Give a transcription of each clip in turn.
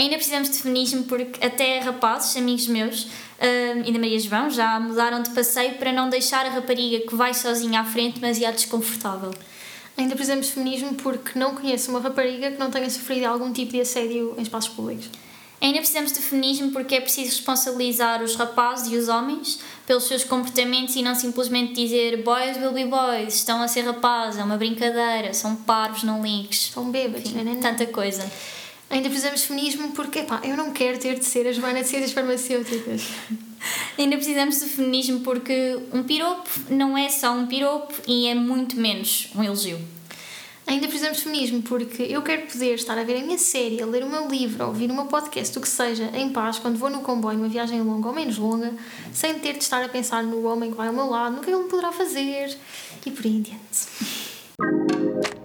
Ainda precisamos de feminismo porque até rapazes, amigos meus, uh, e da Maria João, já mudaram de passeio para não deixar a rapariga que vai sozinha à frente demasiado desconfortável. Ainda precisamos de feminismo porque não conheço uma rapariga que não tenha sofrido algum tipo de assédio em espaços públicos. Ainda precisamos de feminismo porque é preciso responsabilizar os rapazes e os homens pelos seus comportamentos e não simplesmente dizer boys will be boys, estão a ser rapazes, é uma brincadeira, são parvos, não links. São bêbados, Enfim, tanta coisa. Ainda precisamos de feminismo porque, pá, eu não quero ter de ser a Joana de Ciências Farmacêuticas. Ainda precisamos de feminismo porque um piropo não é só um piropo e é muito menos um elogio. Ainda precisamos de feminismo porque eu quero poder estar a ver a minha série, a ler o meu livro, a ouvir o meu podcast, o que seja, em paz, quando vou no comboio, numa viagem longa ou menos longa, sem ter de estar a pensar no homem que vai ao meu lado, no que ele me poderá fazer e por aí em diante.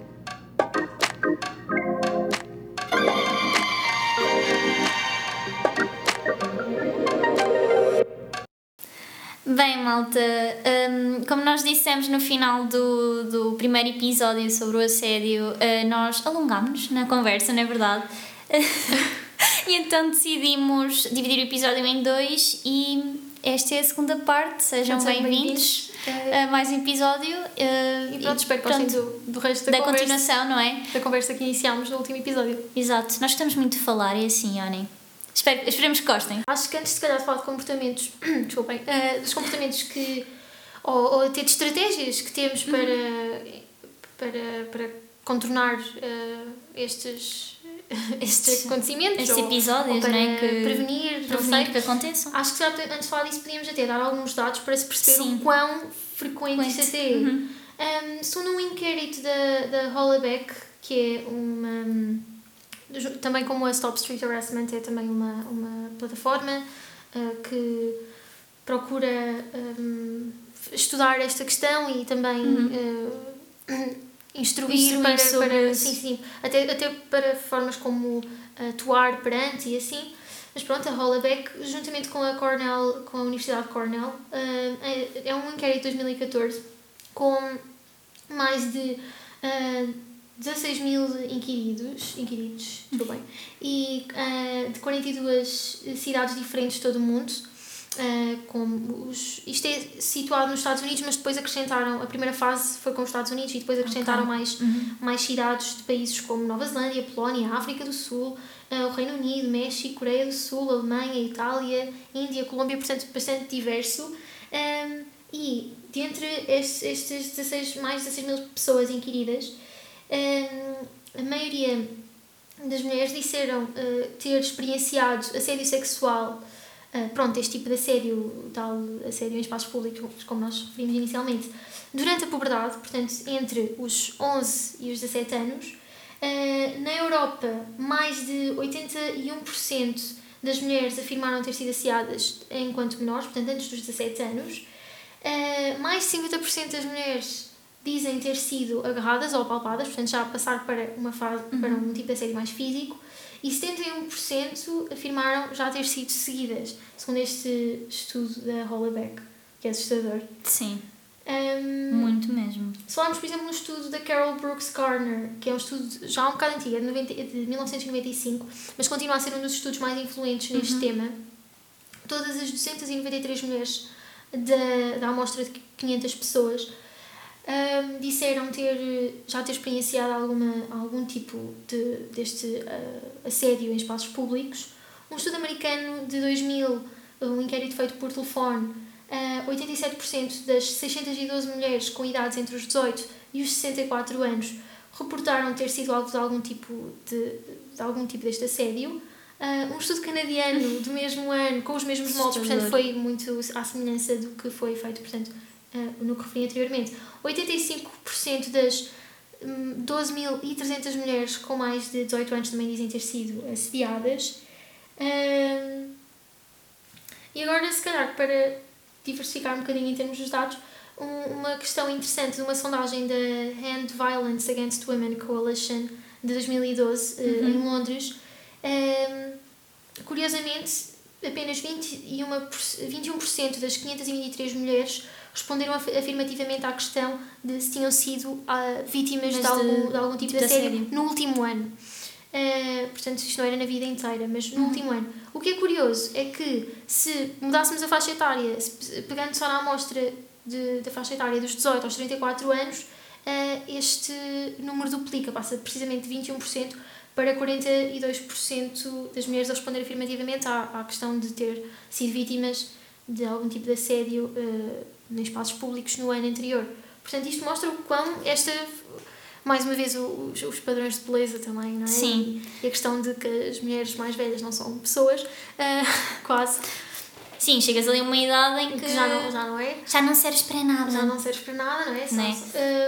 Bem, malta, hum, como nós dissemos no final do, do primeiro episódio sobre o assédio, uh, nós alongámos na conversa, não é verdade? e então decidimos dividir o episódio em dois e esta é a segunda parte. Sejam bem-vindos bem a mais um episódio. Uh, e pronto, espero que gostem do, do resto da, da conversa, continuação, não é? Da conversa que iniciámos no último episódio. Exato, nós gostamos muito de falar, é assim, Onem. Espero, esperemos que gostem. Acho que antes de calhar de falar de comportamentos, desculpem, uh, dos comportamentos que. ou, ou até de estratégias que temos para, uhum. para, para contornar uh, estes, estes acontecimentos. Estes episódios, ou para né, que prevenir, não prevenir sei. que aconteçam. Acho que antes de falar disso podíamos até dar alguns dados para se perceber Sim. o quão frequente isso até é. Uhum. Um, segundo um inquérito da, da Hollaback, que é uma também como a Stop Street Harassment é também uma, uma plataforma uh, que procura um, estudar esta questão e também uhum. uh, instruir, para, para sim, sim, até, até para formas como atuar perante e assim. Mas pronto, a Hollaback, juntamente com a Cornell, com a Universidade de Cornell, uh, é um inquérito de 2014 com mais de 16 mil inquiridos, inquiridos bem, e uh, de 42 cidades diferentes de todo o mundo. Uh, com os, isto é situado nos Estados Unidos, mas depois acrescentaram, a primeira fase foi com os Estados Unidos e depois acrescentaram okay. mais, uhum. mais cidades de países como Nova Zelândia, Polónia, África do Sul, uh, o Reino Unido, México, Coreia do Sul, Alemanha, Itália, Índia, Colômbia, portanto bastante diverso. Um, e dentre estes, estes 16, mais de 16 mil pessoas inquiridas, a maioria das mulheres disseram uh, ter experienciado assédio sexual, uh, pronto, este tipo de assédio, tal assédio em espaços públicos, como nós referimos inicialmente, durante a puberdade, portanto, entre os 11 e os 17 anos. Uh, na Europa, mais de 81% das mulheres afirmaram ter sido asseadas enquanto menores, portanto, antes dos 17 anos. mais de 50% das mulheres dizem ter sido agarradas ou apalpadas, portanto já a passar para uma fase uhum. para um tipo de assédio mais físico, e 71% afirmaram já ter sido seguidas, segundo este estudo da Hollaback, que é assustador. Sim. Um, Muito mesmo. Falamos, por exemplo, no estudo da Carol Brooks Garner, que é um estudo já um bocado antigo, é de, 90, de 1995, mas continua a ser um dos estudos mais influentes neste Uhum. tema. Todas as 293 mulheres da, da amostra de 500 pessoas um, disseram ter, já ter experienciado alguma, algum tipo de, deste uh, assédio em espaços públicos. Um estudo americano de 2000, um inquérito feito por telefone, uh, 87% das 612 mulheres com idades entre os 18 e os 64 anos reportaram ter sido alvo de algum tipo, de, de algum tipo deste assédio. Uh, um estudo canadiano do mesmo ano, com os mesmos moldes, portanto foi muito à semelhança do que foi feito, portanto, no que referi anteriormente. 85% das um, 12.300 mulheres com mais de 18 anos também dizem ter sido assediadas. Um, e agora, se calhar, para diversificar um bocadinho em termos dos dados, um, uma questão interessante de uma sondagem da Hand Violence Against Women Coalition de 2012, Uhum. uh, em Londres. Curiosamente, apenas 21, 21% das 523 mulheres responderam af- afirmativamente à questão de se tinham sido ah, vítimas Mas de algum, de- de algum tipo de de assédio no último ano. Uh, portanto, isto não era na vida inteira, mas no Uhum. último ano. O que é curioso é que se mudássemos a faixa etária, pegando só na amostra de, da faixa etária dos 18 aos 34 anos, uh, este número duplica, passa precisamente de 21% para 42% das mulheres a responder afirmativamente à, à questão de ter sido vítimas de algum tipo de assédio uh, em espaços públicos no ano anterior. Portanto, isto mostra o quão esta. Mais uma vez, os, os padrões de beleza também, não é? Sim. E a questão de que as mulheres mais velhas não são pessoas, uh, quase, Sim, chegas ali a uma idade em que, que já não, já não é. já não serves para nada. Já não serves para nada, não é? Só- Né?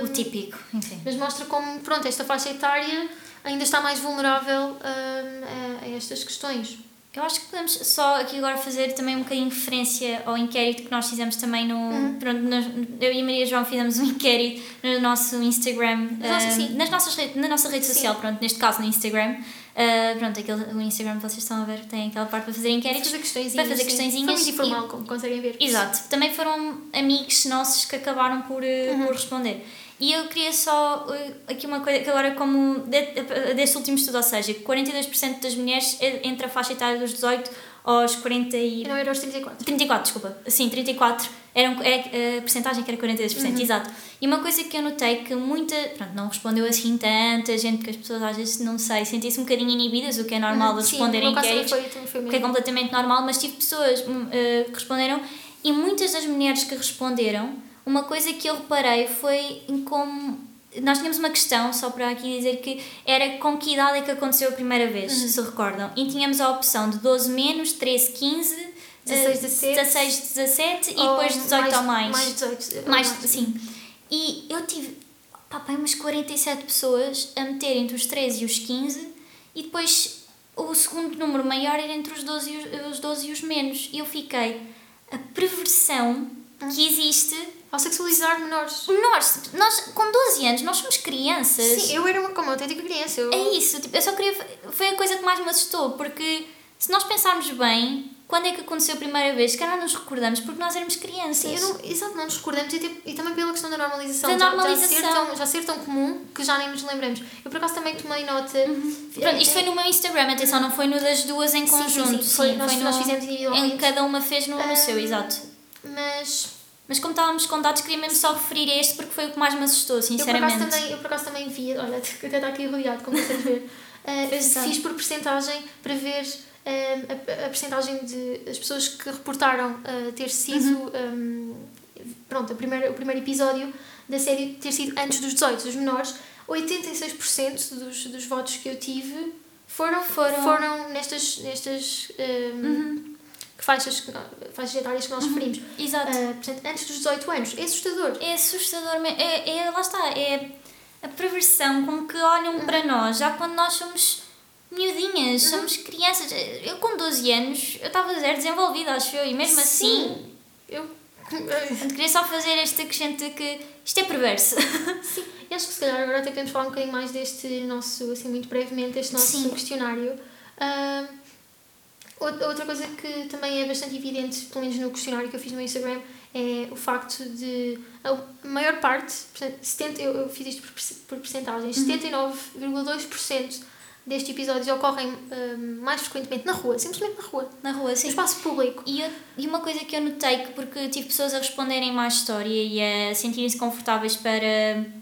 uh, O típico, enfim. mas mostra como, pronto, esta faixa etária ainda está mais vulnerável um, a, a estas questões. Eu acho que podemos só aqui agora fazer também um bocadinho de referência ao inquérito que nós fizemos também no. Uhum. Pronto, nós- eu e a Maria João fizemos um inquérito no nosso Instagram. Nossa, sim. nas nossas na nossa rede Sim. social, pronto, neste caso no Instagram. Ah, pronto, aquele, o Instagram vocês estão a ver, tem aquela parte para fazer inquéritos. Fazer questõezinhas. Para fazer sim. questõezinhas Foi muito e- informal, como conseguem ver. Exato. Também foram amigos nossos que acabaram por, eh, Uhum. por responder. E eu queria só eh, aqui uma coisa que agora como de- deste último estudo, ou seja, 42% das mulheres eh, entre a faixa etária dos 18 aos 40 e... Não era aos 34. 34, desculpa. Sim, 34. Eram, é, a percentagem que era 42%, exato. E uma coisa que eu notei que muita... Pronto, não respondeu assim tanta gente, que as pessoas às vezes, não sei, sentem-se um bocadinho inibidas, o que é normal de meu caso também inquéritos foi, também foi que é mesmo. completamente normal, mas tive pessoas eh, que responderam e muitas das mulheres que responderam, uma coisa que eu reparei foi em como. Nós tínhamos uma questão, só para aqui dizer que era com que idade é que aconteceu a primeira vez, se recordam. E tínhamos a opção de 12 menos, 13, 15, 16, eh, 17, 16, 17 e depois 18 ou mais. Mais 18. ou Mais, sim. E eu tive, pá, umas 47 pessoas a meter entre os 13 e os 15 e depois o segundo número maior era entre os 12 e os, os, 12 e os menos. E eu fiquei, a perversão que existe. Ao sexualizar menores. Nós, nós, com 12 anos, nós somos crianças. Sim, eu era uma, como autêntica criança. Eu, É isso, tipo, eu só queria. Foi a coisa que mais me assustou, porque se nós pensarmos bem, quando é que aconteceu a primeira vez? Se calhar nos recordamos porque nós éramos crianças. Sim, exato, não nos recordamos e, tipo- e também pela questão da normalização. Da já- normalização. Já, ser tão, já ser tão comum que já nem nos lembramos. Eu por acaso também tomei nota. Pronto, isto foi no meu Instagram, atenção, não foi no das duas em Sim, sim, conjunto. sim, foi- nós- no- nós fizemos individualmente. Em cada uma fez no, no seu, Ah, exato. Mas Mas como estávamos com dados, queria mesmo só referir a este porque foi o que mais me assustou, eu por, acaso sinceramente. também, eu por acaso também vi, olha, até está aqui rodeado, como vocês ver. Uh, Exato. fiz por percentagem para ver um, a, a percentagem de as pessoas que reportaram uh, ter sido Uhum. um, pronto, a primeira, o primeiro episódio da série ter sido antes dos 18, dos menores. 86% dos, dos votos que eu tive foram, Foram- foram, nestas, nestas um, faixas, que faixas etárias que nós referimos. Exato. Uh, portanto, antes dos 18 anos. É assustador. É assustador mesmo. É, é, lá está, é a perversão com que olham Uhum. para nós, já quando nós somos miudinhas, Uhum. somos crianças. Eu com 12 anos, eu estava zero desenvolvida, acho eu, e mesmo assim, Sim. Eu. portanto, queria só fazer este acrescento de que isto é perverso. Sim, e acho que se calhar agora até podemos falar um bocadinho mais deste nosso, assim, muito brevemente, este nosso Sim. questionário. Out- outra coisa que também é bastante evidente, pelo menos no questionário que eu fiz no Instagram, é o facto de a maior parte, portanto, 70, eu, eu fiz isto por, por percentagens, 79,2% destes episódios ocorrem ah, mais frequentemente na rua, simplesmente na rua, Na rua, no sim. espaço público. E, eu- e uma coisa que eu notei, que porque tive pessoas a responderem mais história e a sentirem-se confortáveis para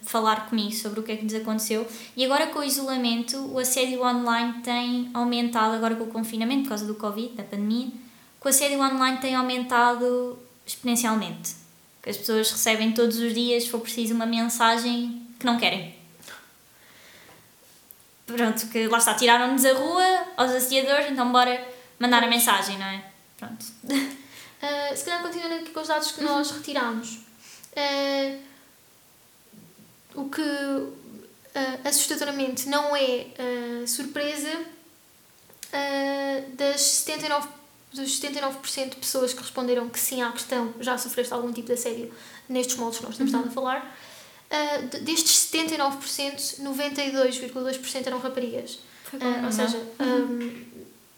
falar comigo sobre o que é que lhes aconteceu, e agora com o isolamento, o assédio online tem aumentado, agora com o confinamento, por causa do Covid, da pandemia, que o assédio online tem aumentado exponencialmente. Que as pessoas recebem todos os dias, se for preciso, uma mensagem que não querem. Pronto, que lá está, tiraram-nos a rua aos assediadores, então bora mandar a mensagem, não é? Pronto. Uh, se calhar continuando aqui com os dados que nós retirámos. Uh, o que uh, assustadoramente não é surpresa das 79, dos 79% de pessoas que responderam que sim à questão já sofreste algum tipo de assédio nestes moldes que nós temos estado a falar. Uh, de- destes 79%, 92,2% eram raparigas. Foi Uh, ou seja, um,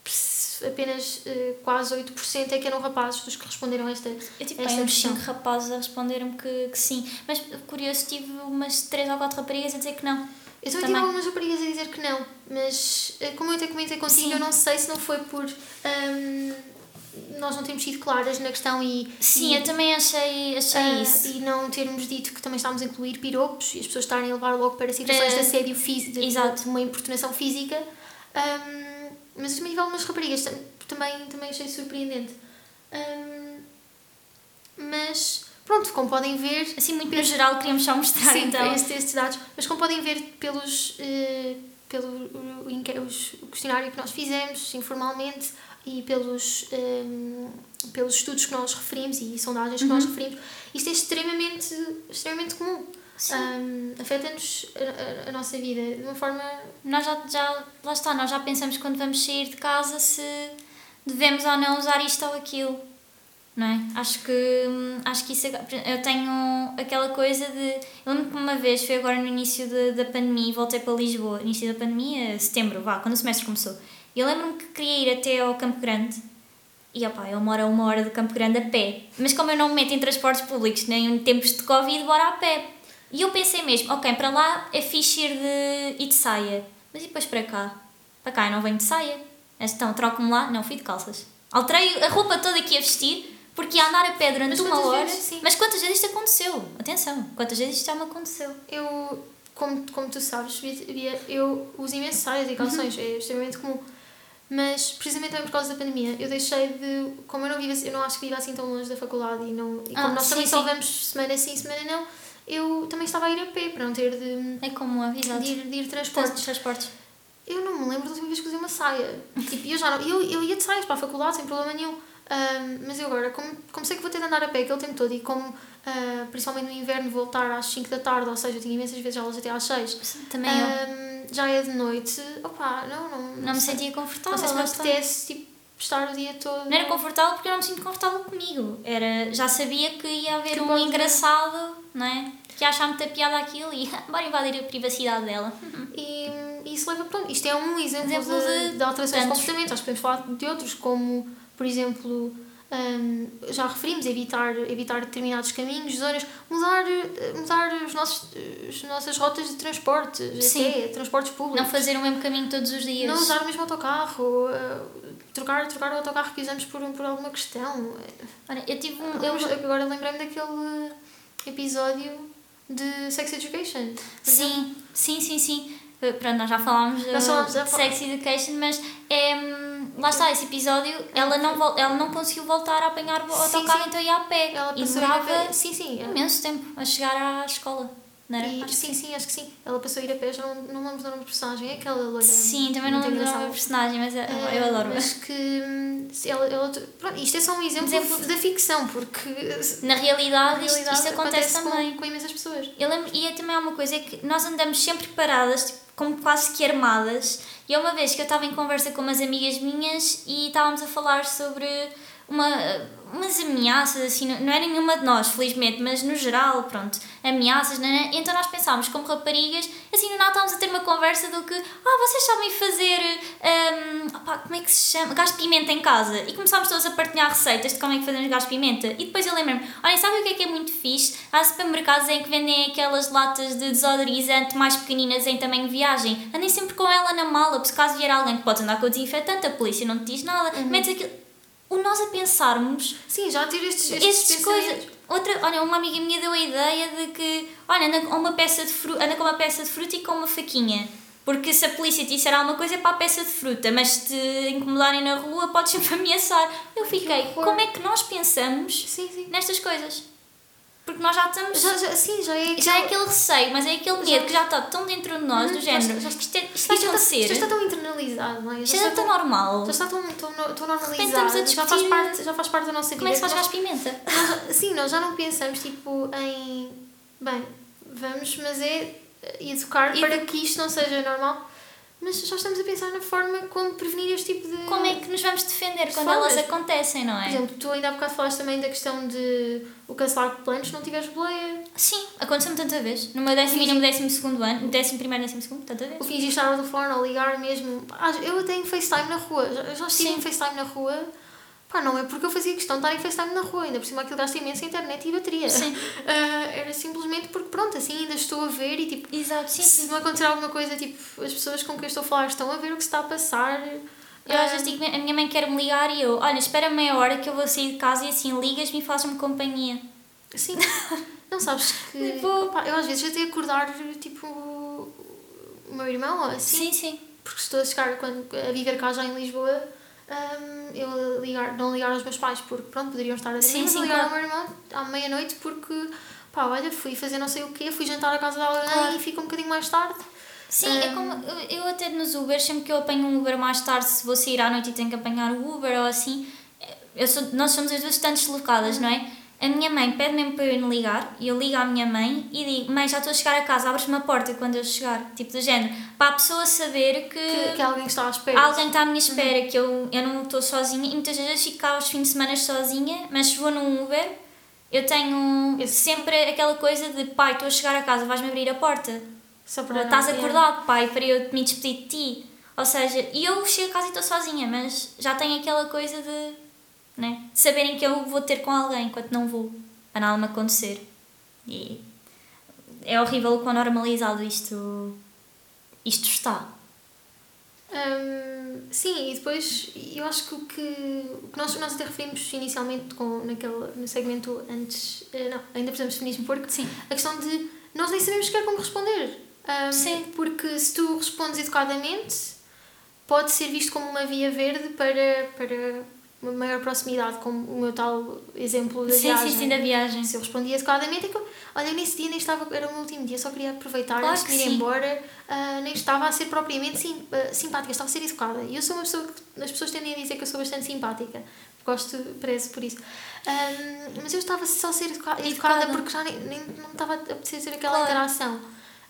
pss- apenas uh, quase 8% é que eram rapazes dos que responderam a esta. Eu tive esta uns questão. 5 rapazes a responderem-me que, que sim. Mas curioso, tive umas 3 ou 4 raparigas a dizer que não. Eu também, tive algumas raparigas a dizer que não, mas como eu até comentei contigo, Sim. eu não sei se não foi por hum, nós não termos sido claras na questão e. Sim, e, eu também achei, achei ah, isso. e não termos dito que também estávamos a incluir piropos e as pessoas estarem a levar logo para situações Para- de assédio físico, de, Exato. de uma importunação física. Hum, mas eu também tive algumas raparigas, tam- também, também achei surpreendente. Hum, mas pronto, como podem ver, Assim, muito no geral, queríamos só mostrar Sim, então. estes, estes dados. Mas como podem ver pelos, eh, pelo o, o o questionário que nós fizemos informalmente e pelos, ehm, pelos estudos que nós referimos e sondagens que nós referimos, isto é extremamente, extremamente comum. Sim. Ahm, Afeta-nos a, a- a nossa vida de uma forma. Nós já, já, lá está, nós já pensamos quando vamos sair de casa se devemos ou não usar isto ou aquilo. Não é? Acho que, acho que isso. é- Eu tenho aquela coisa de. Eu lembro que uma vez, foi agora no início da, da pandemia, e voltei para Lisboa, início da pandemia, setembro, vá, quando o semestre começou. Eu lembro-me que queria ir até ao Campo Grande. E opá, eu moro a uma hora do Campo Grande a pé. Mas como eu não me meto em transportes públicos nem em tempos de Covid, bora a pé. E eu pensei mesmo, ok, para lá é fixe ir de, ir de saia. Mas e depois para cá? Para cá eu não venho de saia. Então, troco-me lá. Não, fui de calças. Alterei a roupa toda que ia vestir porque ia andar a pé durante Mas uma hora. vezes? Mas quantas vezes isto aconteceu? Atenção, quantas vezes isto já me aconteceu? Eu, como, como tu sabes, eu uso imenso saias e calções, é extremamente comum. Mas, precisamente também por causa da pandemia, eu deixei de. Como eu não, vivo, eu não acho que vivo assim tão longe da faculdade e, não, e como Ah, nós sim, também sim. só vamos semana sim, semana não, eu também estava a ir a pé para não ter de, É como a de, ir, de ir Transportes. transportes. Eu não me lembro da última vez que usei uma saia. tipo, eu, já não, eu, eu ia de saias para a faculdade sem problema nenhum. Mas eu agora, como, como sei que vou ter de andar a pé aquele tempo todo e como, ah, principalmente no inverno, voltar às 5 da tarde, ou seja, eu tinha imensas vezes aulas até às 6, Também eu. Já é de noite, opá, não, não, Não me sei. sentia confortável. Não sei se me apetece tipo, estar o dia todo. Não era confortável porque eu não me sinto confortável comigo. Era, já sabia que ia haver Que um pode- engraçado, não é? Que ia achar muita piada aquilo e bora invadir a privacidade dela. E, isso leva pronto. Isto é um exemplo, Exemplo de, de alterações de comportamento. Que podemos falar de outros, como, por exemplo, hum, já referimos, evitar, evitar determinados caminhos, zonas, mudar, eh, mudar os nossos, as nossas rotas de transporte, Sim. até transportes públicos. Não fazer o mesmo caminho todos os dias. Não usar o mesmo autocarro, eh, trocar, trocar o autocarro que usamos por, por alguma questão. Olha, eu tive um. Eu, agora lembrei-me daquele episódio de Sex Education. sim, sim, sim, sim. Eh, Pronto, nós já falámos, Nós uh, falámos, de Sex Education, mas é, lá está, esse episódio, ela não, ela não conseguiu voltar a apanhar o Sim, autocarro, sim. então ia a pé. Ela e demorava. Sim, sim. imenso tempo a chegar à escola. Não era? E, Acho que sim, sim, acho que sim. Ela passou a ir a pé, já não, não lembro do nome do personagem. É aquela loira. Sim, também não lembro do nome do personagem, mas eu, eu Eh, adoro. Mas que. hum, se Ela, ela, pronto, isto é só um exemplo, Exemplo. da ficção, porque. Na na realidade, isto, realidade, isto acontece, também. Com, com imensas pessoas. Eu lembro, e é também há uma coisa é que nós andamos sempre paradas, tipo, como quase que armadas. E há uma vez que eu estava em conversa com umas amigas minhas e estávamos a falar sobre uma, umas ameaças, assim, não era nenhuma de nós, felizmente, mas no geral, pronto, ameaças, não é? Então nós pensámos, como raparigas, assim, no Natal estávamos a ter uma conversa do que, ah, vocês sabem fazer, hum, opá, como é que se chama? Gás de pimenta em casa. E começámos todos a partilhar receitas de como é que fazemos gás de pimenta. E depois eu lembro-me, olhem, sabem o que é que é muito fixe? Há supermercados em que vendem aquelas latas de desodorizante mais pequeninas em tamanho de viagem. Andem sempre com ela na mala, por se caso vier alguém que pode andar com o desinfetante, a polícia não te diz nada. Metes aquilo. O nós a pensarmos Sim, já ter estes, estes estas pensamentos. coisas. Outra, olha, uma amiga minha deu a ideia de que, olha, anda com uma peça de fruta, anda com uma peça de fruta e com uma faquinha. Porque se a polícia te disser alguma coisa é para a peça de fruta, mas se te incomodarem na rua podes sempre ameaçar. Eu fiquei, como é que nós pensamos Sim, sim. nestas coisas? Porque nós já estamos. Já, já, sim, já é. Já é aquele receio, mas é aquele medo que já está tão dentro de nós, do Uhum, já género. está- já Isto, é, isto Isto vai já, está, acontecer. isto já está tão internalizado, não é? Já é está tão normal. Já está tão, tão, tão normalizado. estamos a já, faz discutir- parte, já faz parte da nossa vida. Como é que se faz Nós- de pimenta? nós já- sim, nós já não pensamos tipo em. Bem, vamos, mas é educar Edu- para que isto não seja normal. Mas já estamos a pensar na forma como prevenir este tipo de. Como é que nos vamos defender quando Formas. elas acontecem, não Por é? exemplo, tu ainda há bocado falaste também da questão de o cancelar planos se não tiveres boleia. Sim, aconteceu-me tanta vez. No meu décimo e no meu décimo segundo ano, no décimo primeiro e décimo segundo, tanta vez. O fingir estar ao telefone ou ligar mesmo. Ah, Eu tenho FaceTime na rua. Já, já estive em FaceTime na rua Pá, não é porque eu fazia questão de estar em FaceTime na rua, ainda por cima aquilo gasta imensa internet e bateria. Sim. Ah, era simplesmente porque, pronto, assim ainda estou a ver e tipo, Exato, sim, se sim. me acontecer alguma coisa, tipo, as pessoas com quem estou a falar estão a ver o que se está a passar. Eu às vezes digo, a minha mãe quer me ligar e eu, olha, espera meia hora que eu vou sair de casa e assim ligas-me e fazes-me companhia. Sim. Não sabes que. Tipo- opá, eu às vezes até acordar, tipo, o meu irmão, ou assim. Sim, sim. Porque estou a chegar quando, a viver cá já em Lisboa, hum, eu ligar, não ligar aos meus pais porque, pronto, poderiam estar a dormir, mas ligar ao meu irmão à meia-noite porque, pá, olha, fui fazer não sei o quê, fui jantar à casa de alguém Claro. e fico um bocadinho mais tarde. Sim, é Hum. como eu, eu até nos Ubers, sempre que eu apanho um Uber mais tarde, se vou sair à noite e tenho que apanhar o Uber ou assim, eu sou, nós somos as duas bastante deslocadas, não é? A minha mãe pede mesmo para eu ligar e eu ligo à minha mãe e digo: Mãe, já estou a chegar a casa, abres-me a porta quando eu chegar. Tipo do género, para a pessoa saber que, Que, que alguém está à espera. alguém está à minha espera, que eu, eu não estou sozinha e muitas vezes fico cá aos fins de semana sozinha, mas se vou num Uber, eu tenho Esse- sempre aquela coisa de: Pai, estou a chegar a casa, vais-me abrir a porta. Só para Estás acordado, pai, para eu me despedir de ti. Ou seja, e eu chego a casa e estou sozinha, mas já tenho aquela coisa de, né, de saberem que eu vou ter com alguém enquanto não vou, para nada me acontecer. E é horrível o quão normalizado isto, isto está. Hum, sim, e depois eu acho que o que, o que nós, nós até referimos inicialmente com, naquele, no segmento antes, eh, não, ainda precisamos de feminismo porco, Sim. a questão de nós nem sabemos sequer como responder. Hum, Sim. Porque se tu respondes educadamente, pode ser visto como uma via verde para, para uma maior proximidade, como o meu tal exemplo da Sim, viagem. sim, sim, da viagem. Se eu respondia educadamente, é que eu, olha, nesse dia nem estava, era o meu último dia, só queria aproveitar Claro antes de ir sim. embora, ah, nem estava a ser propriamente sim, ah, simpática, estava a ser educada. E eu sou uma pessoa que as pessoas tendem a dizer que eu sou bastante simpática, gosto, prezo por isso. Ah, mas eu estava só a ser educa- educada, Educada. porque já nem, nem não estava a apetecer aquela Claro. interação.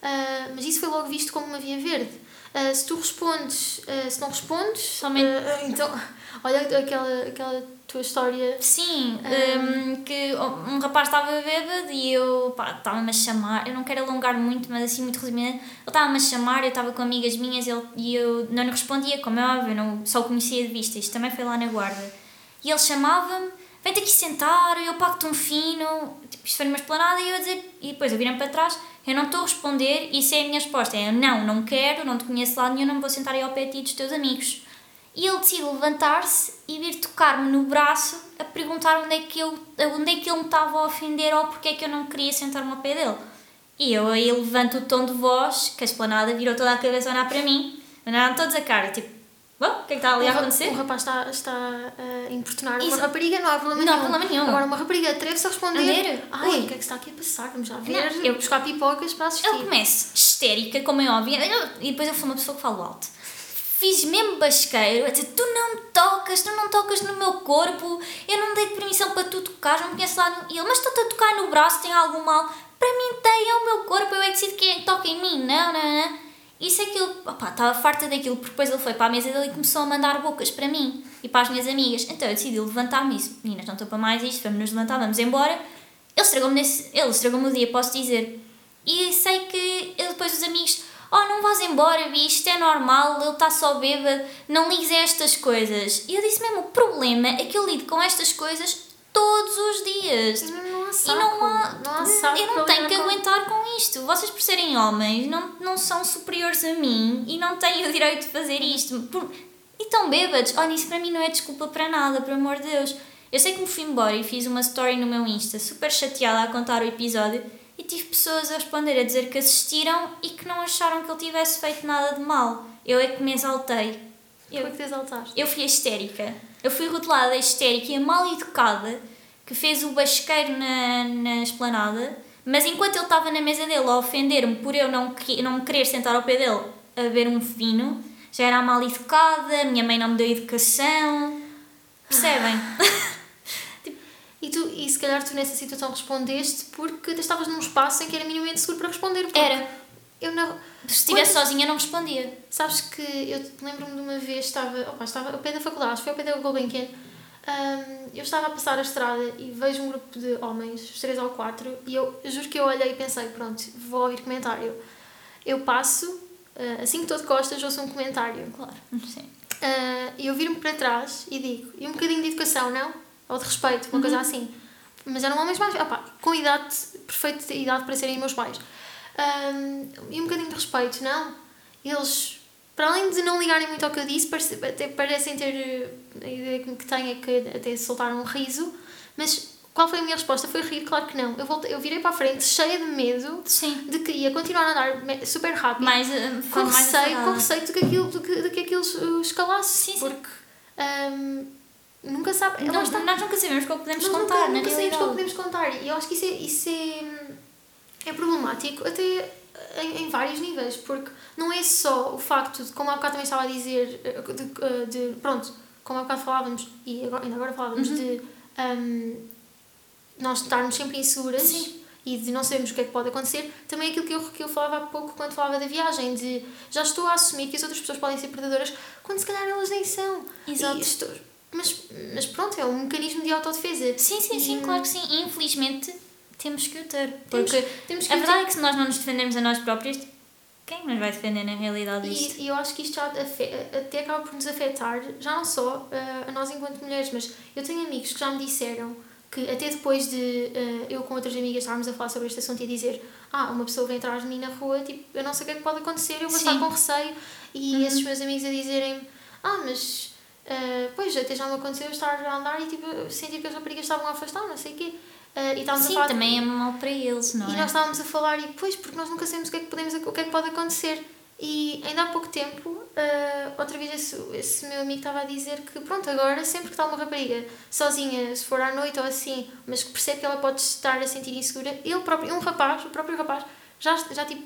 Ah, mas isso foi logo visto como uma via verde. Ah, se tu respondes, ah, se não respondes, Somente- ah, então, olha aquela, aquela tua história. Sim, hum, que um rapaz estava bêbado e eu estava-me a chamar, eu não quero alongar muito, mas assim muito resumidamente, ele estava-me a chamar, eu estava com amigas minhas ele, e eu não lhe respondia, como é óbvio, não, só o conhecia de vista, isto também foi lá na guarda. E ele chamava-me, vem-te aqui sentar, eu pago-te um fino, tipo, isto foi numa esplanada e eu a dizer, e depois eu virei para trás, eu não estou a responder, isso é a minha resposta, é não, não quero, não te conheço lado nenhum, não vou sentar aí ao pé de ti dos teus amigos. E ele decide levantar-se e vir tocar-me no braço a perguntar onde é, que eu, onde é que ele me estava a ofender ou porque é que eu não queria sentar-me ao pé dele. E eu aí levanto o tom de voz, que a esplanada virou toda a cabeça a olhar para mim, olharam todos a cara, tipo, "Bom, o que é que está ali a Um acontecer? Um rapaz está, está a importunar uma Isso- rapariga, não há problema Não há nenhum. problema nenhum. Agora, uma rapariga atreve-se a responder. Ai, o que é que está aqui a passar? Vamos lá ver. Não, eu- buscar pipocas para assistir. Eu começo histérica, como é óbvio, eu- e depois eu sou uma pessoa que falo alto. Fiz mesmo basqueiro, a dizer, tu não me tocas, tu não tocas no meu corpo, eu não dei permissão para tu tocar, não me conheces lá. no-" E ele, mas estou-te a tocar no braço, tem algum mal? Para mim tem, é o meu corpo, eu é que decido quem é toca em mim, não, não, não. Isso é aquilo, opá, estava farta daquilo, porque depois ele foi para a mesa dele e começou a mandar bocas para mim e para as minhas amigas. Então eu decidi levantar-me e disse, meninas, não estou para mais isto, vamos nos levantar, vamos embora. Ele estragou-me estragou-me o dia, posso dizer. E sei que eu depois os amigos, oh, não vás embora, bicho, isto é normal, ele está só bêbado, não ligues a estas coisas. E eu disse mesmo, o problema é que eu lido com estas coisas todos os dias. Não há E saco. não há. Não há saco eu não tenho que com- aguentar com isto. Vocês, por serem homens, não, não são superiores a mim e não têm o direito de fazer isto. Por- E estão bêbados. Olha, isso para mim não é desculpa para nada, por amor de Deus. Eu sei que me fui embora e fiz uma story no meu Insta, super chateada a contar o episódio, e tive pessoas a responder a dizer que assistiram e que não acharam que ele tivesse feito nada de mal. Eu é que me exaltei. Eu, Como é que te exaltaste? eu fui a histérica. Eu fui rotulada histérica e mal educada que fez o basqueiro na, na esplanada, mas enquanto ele estava na mesa dele a ofender-me por eu não, não me querer sentar ao pé dele a beber um vinho, já era mal educada, minha mãe não me deu educação. Percebem? E, tu, e se calhar tu nessa situação respondeste porque tu estavas num espaço em que era minimamente seguro para responder. Era. Eu não. Se estivesse Quando- sozinha, não respondia. Sabes que eu lembro-me de uma vez, estava, opa, estava ao pé da faculdade, acho que foi ao pé da Gulbenkian, hum, eu estava a passar a estrada e vejo um grupo de homens, os três ou quatro, e eu juro que eu olhei e pensei, pronto, vou ouvir comentário. Eu passo, ah, assim que estou de costas, ouço um comentário. Claro, sim. uh, eu viro-me para trás e digo, e um bocadinho de educação, não? Ou de respeito, uma coisa assim. Mas eram homens mais, opa, com idade, perfeita idade para serem meus pais. Um, e um bocadinho de respeito, não? Eles, para além de não ligarem muito ao que eu disse, até parecem ter. A ideia que têm é que até soltaram um riso, mas qual foi a minha resposta? Foi rir? Claro que não. Eu, voltei, eu virei para a frente, cheia de medo Sim. de que ia continuar a andar super rápido. Mais, uh, com, receio, com receio de que aquilo, de que, de que aquilo uh, escalasse. Sim, sim. Porque um, nunca sabe. Não, está. nós nunca sabemos o que podemos Nós contar, nunca, na nunca sabemos qual podemos contar. E eu acho que isso é, isso é, é problemático até em, em vários níveis, porque não é só o facto de, como há bocado também estava a dizer, de, de, pronto, como há bocado falávamos, e agora, ainda agora falávamos Uhum. de hum, nós estarmos sempre inseguras Sim. e de não sabermos o que é que pode acontecer, também aquilo que eu, que eu falava há pouco quando falava da viagem, de já estou a assumir que as outras pessoas podem ser predadoras quando se calhar elas nem são. Exato. Estou- mas, mas pronto, é um mecanismo de autodefesa. Sim, sim, sim, E- claro que sim. Infelizmente temos que o ter. Temos- Porque temos que a verdade é que se nós não nos defendermos a nós próprios, quem nos vai defender na realidade disto? E, e eu acho que isto já até acaba por nos afetar, já não só eh, a nós enquanto mulheres, mas eu tenho amigos que já me disseram que até depois de eh, eu com outras amigas estarmos a falar sobre este assunto e dizer ah, uma pessoa vem atrás de mim na rua, tipo, eu não sei o que é que pode acontecer, eu vou Sim. estar com receio e Uhum. esses meus amigos a dizerem ah, mas eh, pois até já me aconteceu eu estar a andar e tipo, sentir que as raparigas estavam a afastar, não sei o quê. Eh, e estávamos a Sim, falar também é mau para eles, não e é? nós estávamos a falar e pois, porque nós nunca sabemos o que é que, podemos, o que, é que pode acontecer. E ainda há pouco tempo, ah, outra vez esse, esse meu amigo estava a dizer que pronto, agora sempre que está uma rapariga sozinha, se for à noite ou assim, mas que percebe que ela pode estar a sentir insegura, ele próprio, um rapaz, o próprio rapaz, já, já tipo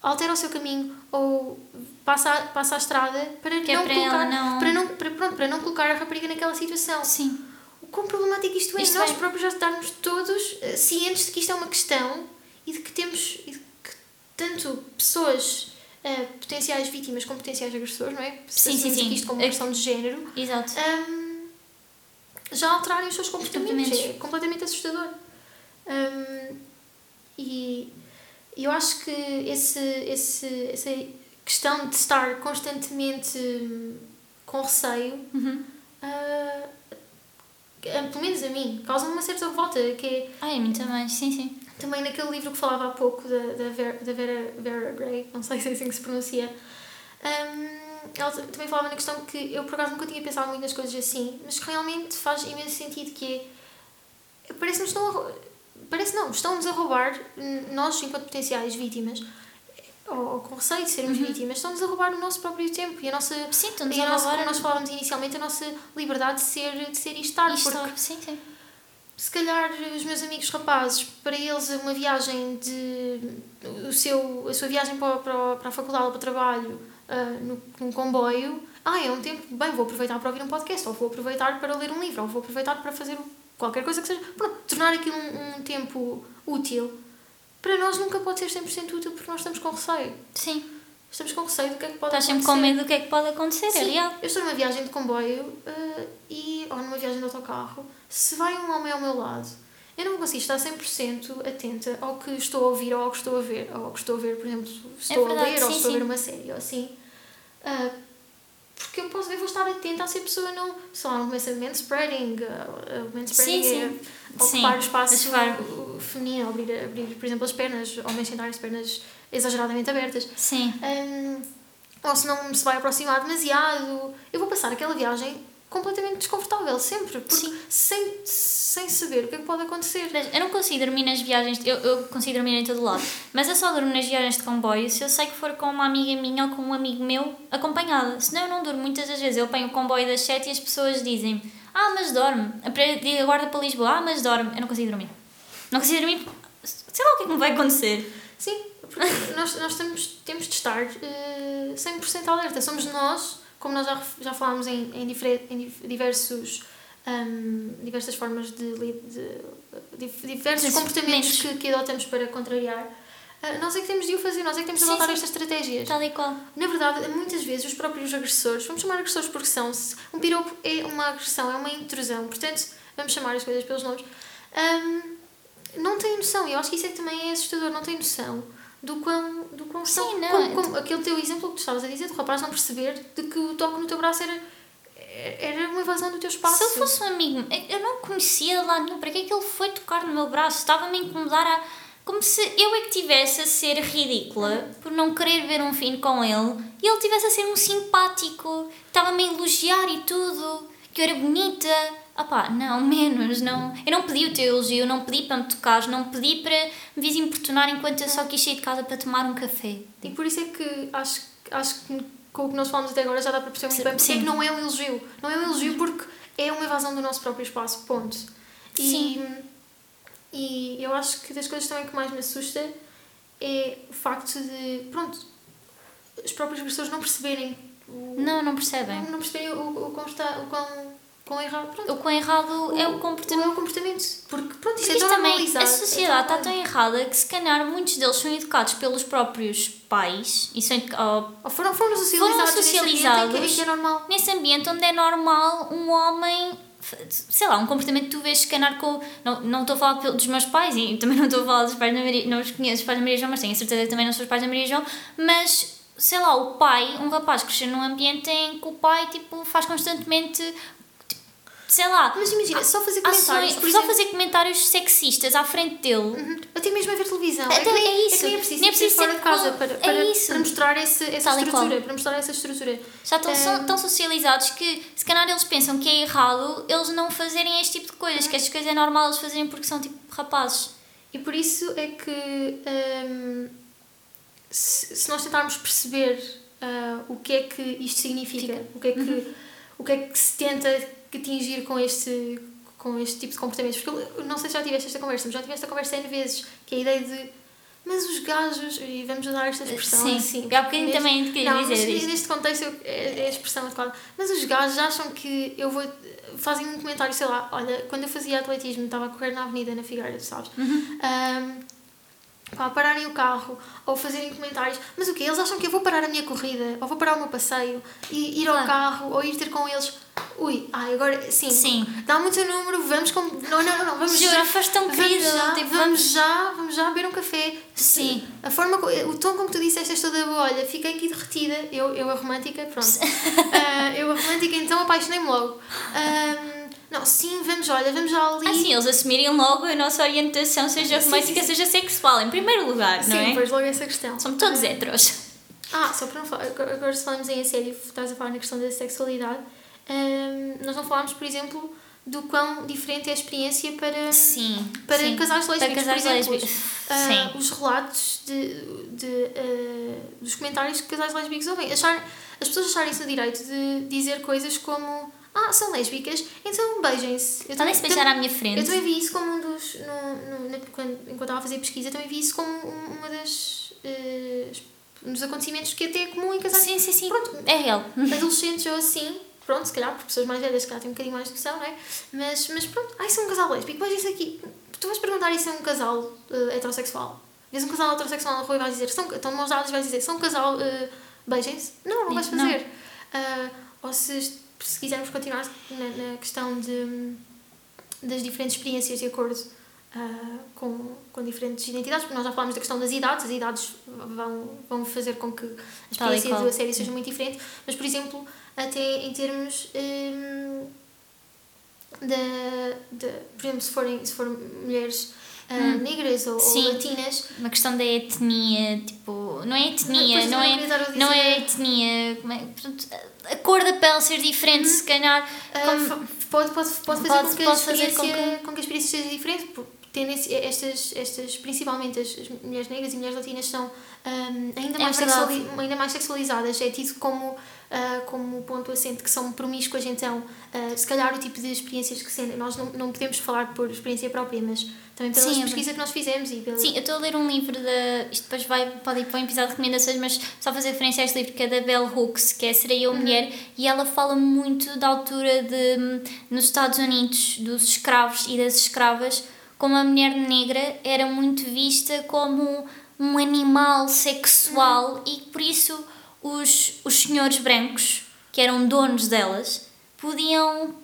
altera o seu caminho ou passa, a- passa a estrada para Que é não para colocar não- para não para, pronto, para não colocar a rapariga naquela situação. Sim. Quão problemático isto é, Isto nós próprios já estarmos todos eh, cientes de que isto é uma questão e de que temos e de que tanto pessoas eh, potenciais vítimas como potenciais agressores, não é? Sim, sim, assumimos sim. isto como uma É- questão de género, Exato. hum, já alterarem os seus comportamentos. É completamente assustador. Hum, e eu acho que esse, esse, essa questão de estar constantemente hum, com receio Uhum. ah, pelo menos a mim, causa-me uma certa revolta, que é Ai, a mim também, sim, sim. também naquele livro que falava há pouco da, da, Vera, da Vera, Vera Gray, não sei se é assim que se pronuncia, hum, ela também falava na questão que eu por acaso nunca tinha pensado muito nas coisas assim, mas que realmente faz imenso sentido que é, parece-nos estão a, rou- parece não, estão-nos a roubar, nós enquanto potenciais vítimas, ou, com receio de sermos vítimas, estão-nos a roubar o nosso próprio tempo e a nossa Sim, estamos e a a nossa, como nós falávamos inicialmente, a nossa liberdade de ser, de ser e estar. isto. Porque Sim, sim. se calhar os meus amigos rapazes, para eles uma viagem de. O seu, a sua viagem para, para, para a faculdade ou para o trabalho ah, no, num comboio, ah, é um tempo, bem, vou aproveitar para ouvir um podcast, ou vou aproveitar para ler um livro, ou vou aproveitar para fazer qualquer coisa que seja. Pronto, tornar aquilo um, um tempo útil. Para nós nunca pode ser 100% útil porque nós estamos com receio. Sim. Estamos com receio do que é que pode Estás sempre acontecer. com medo do que é que pode acontecer, é Sim, real. eu estou numa viagem de comboio eh, e, ou numa viagem de autocarro, se vai um homem ao meu lado, eu não vou conseguir estar 100% atenta ao que estou a ouvir ou ao que estou a ver. Ou ao que estou a ver, por exemplo, se estou verdade, a ler ou sim, se estou a sim. ver uma série ou assim. Ah, porque eu posso eu vou estar atenta a se a pessoa não. Sei lá, não começa manspreading. Uh, uh, manspreading Sim, é sim. ocupar Sim, o espaço ocupar. uh, feminino, abrir, abrir, por exemplo, as pernas, homens sentarem as pernas exageradamente abertas. Sim. Hum, ou se não se vai aproximar demasiado. Eu vou passar aquela viagem completamente desconfortável, sempre. Porque Sim. sem, sem saber o que é que pode acontecer. Mas Eu não consigo dormir nas viagens, eu, eu consigo dormir em todo lado, mas eu só durmo nas viagens de comboio se eu sei que for com uma amiga minha ou com um amigo meu acompanhada. Senão eu não durmo muitas das vezes. Eu apanho o comboio das 7 e as pessoas dizem Ah, mas dorme. Agora para Lisboa, ah, mas dorme. Eu não consigo dormir. Não consigo dormir. Sei lá o que é que me vai acontecer. Sim, porque nós, nós temos, temos de estar uh, 100% alerta. Somos nós, como nós já, já falámos em, em, difere- em diversos. hum, diversas formas de, de, de diversos comportamentos que, que adotamos para contrariar. ah, nós é que temos de o fazer, nós é que temos de adotar sim. estas estratégias. Tal e qual. Na verdade, muitas vezes os próprios agressores, vamos chamar agressores porque são, um piropo é uma agressão, é uma intrusão, portanto, vamos chamar as coisas pelos nomes, hum, não têm noção, e eu acho que isso é que também é assustador, não têm noção do quão, do quão Sim, estão. não, como, é- como aquele teu exemplo que tu estavas a dizer, do rapaz não perceber de que o toque no teu braço era, era uma invasão do teu espaço. Se ele fosse um amigo, eu não conhecia lá nenhum, para que é que ele foi tocar no meu braço? Estava-me a incomodar a... Como se eu é que tivesse a ser ridícula por não querer ver um fim com ele e ele tivesse a ser um simpático, estava-me a elogiar e tudo, que eu era bonita. Ah pá, não, menos, não. Eu não pedi o teu elogio, não pedi para me tocar, não pedi para me vis importunar enquanto eu só quis sair de casa para tomar um café. E por isso é que acho, acho que com o que nós falamos até agora já dá para perceber muito bem porque é que não é um elogio. Não é um elogio porque é uma invasão do nosso próprio espaço, ponto. E, Sim. e eu acho que das coisas também que mais me assusta é o facto de, pronto, os próprios agressores não perceberem o, Não, não percebem. não, não perceberem o, o, quão está, o quão, quão errado, pronto, O quão errado é o comportamento. é o comportamento. Porque, pronto, isto é também, a é sociedade está tão- errada que se calhar muitos deles são educados pelos próprios pais e são Ou foram, foram socializados, Foram nesse ambiente que- socializados. em que é normal. nesse ambiente onde é normal um homem sei lá, um comportamento que tu vês se calhar com não, não estou a falar dos meus pais e também não estou a falar dos pais da Maria não os conheço os pais da Maria João mas tenho a certeza que também não são os pais da Maria João mas sei lá, o pai, um rapaz cresceu num ambiente em que o pai tipo, faz constantemente sei lá Mas imagina, só fazer comentários, ações, só fazer comentários sexistas à frente dele Uhum. Até mesmo a ver televisão. Até que nem, é isso. que nem é preciso, Nem é preciso fora de casa com- para, é para, para mostrar esse, essa Tal estrutura. Para mostrar essa estrutura. Já estão são tão socializados que se calhar eles pensam que é errado eles não fazerem este tipo de coisas, que estas coisas é normal eles fazerem porque são tipo rapazes. E por isso é que hum, se, se nós tentarmos perceber ah, o que é que isto significa, o que é que, Uhum. o que é que se tenta atingir com este, com este tipo de comportamentos. Porque eu não sei se já tiveste esta conversa, mas já tiveste esta conversa N vezes, que é a ideia de mas os gajos, e vamos usar esta expressão Sim, assim. há bocadinho neste- também te queria não, dizer mas isto. neste contexto eu- é, é a expressão adequada. Mas os gajos acham que eu vou. fazem um comentário, sei lá, olha, quando eu fazia atletismo, estava a correr na avenida na Figueira, sabes? Uhum. Pá, pararem o carro ou fazerem comentários, mas o quê? Eles acham que eu vou parar a minha corrida, ou vou parar o meu passeio, e ir ao Claro. carro, ou ir ter com eles. Ui, ai, agora sim, Sim. dá-me o teu número, vamos com. Não, não, não, vamos Juro, já. foste tão vamos querida, já, tipo, vamos já, vamos já beber um café. Sim. A forma, o tom como tu disseste és toda boa, olha, fiquei aqui derretida, eu, eu a romântica, pronto. Ah, eu a romântica, então apaixonei-me logo. Ahm, não, sim, vamos, olha, vamos já ali. Assim, eles assumirem logo a nossa orientação, seja Sim, romântica, sim, sim. seja sexual, em primeiro lugar, Sim, não é? pois logo essa questão. Somos todos Ah, heteros. Ah, só para não falar, agora agora se falamos em a sério, estás a falar na questão da sexualidade, ahm, nós não falámos, por exemplo, do quão diferente é a experiência para, Sim. para sim. casais lésbicos, Para casais por exemplo. lésbicos. Sim. os relatos de, de, ah, dos comentários que casais lésbicos ouvem. Achar, as pessoas acharem-se no direito de dizer coisas como ah, são lésbicas, então beijem-se. Eu também- se beijar à minha Eu frente. também vi isso como um dos. No, no, quando, enquanto estava a fazer pesquisa, também vi isso como um- uma das. eh, um dos acontecimentos que até é comum em casais Sim, sim, sim. Pronto. É real. adolescentes ou assim. Pronto, se calhar, porque pessoas mais velhas, se calhar, têm um bocadinho mais noção, não é? Mas, mas pronto, ai, são um casal lésbico, mas isso aqui. Tu vais perguntar isso a um casal eh, heterossexual. Vês um casal heterossexual na rua e vais dizer, são, estão de mãos dadas vais dizer, são um casal, uh, beijem-se? Não, não vais fazer. Ah, ou se, se quisermos continuar na, na questão de, das diferentes experiências de acordo ah, com, com diferentes identidades, porque nós já falámos da questão das idades, as idades vão, vão fazer com que a experiência do assédio seja muito diferente, mas por exemplo, até em termos hum, da, da, por exemplo, se forem, se forem mulheres ah, negras ou, ou Sim. latinas, Uma questão da etnia, tipo, não é etnia, não não é, não é etnia, é, a cor da pele ser diferente, se calhar, Ah, como- pode, pode, pode fazer Pode- com que pode fazer com com que... a experiência seja diferente, esse- estas, estas, principalmente as, mulheres negras e mulheres latinas são ahm, ainda, É mais sexuali- ainda mais sexualizadas, é tido como, ah, como ponto assente que são promíscuas, então ah, se calhar o tipo de experiências que sentem, nós não, não podemos falar por experiência própria, mas também pela Sim, é pesquisa que nós fizemos e. Sim, eu estou a ler um livro da. Isto depois vai, pode ir para um episódio de recomendações, mas só fazer referência a este livro que é da Bell Hooks, que é Serei Eu Mulher, e ela fala muito da altura de. hum, nos Estados Unidos, dos escravos e das escravas, como a mulher negra era muito vista como um animal sexual e por isso os, os senhores brancos, que eram donos delas, podiam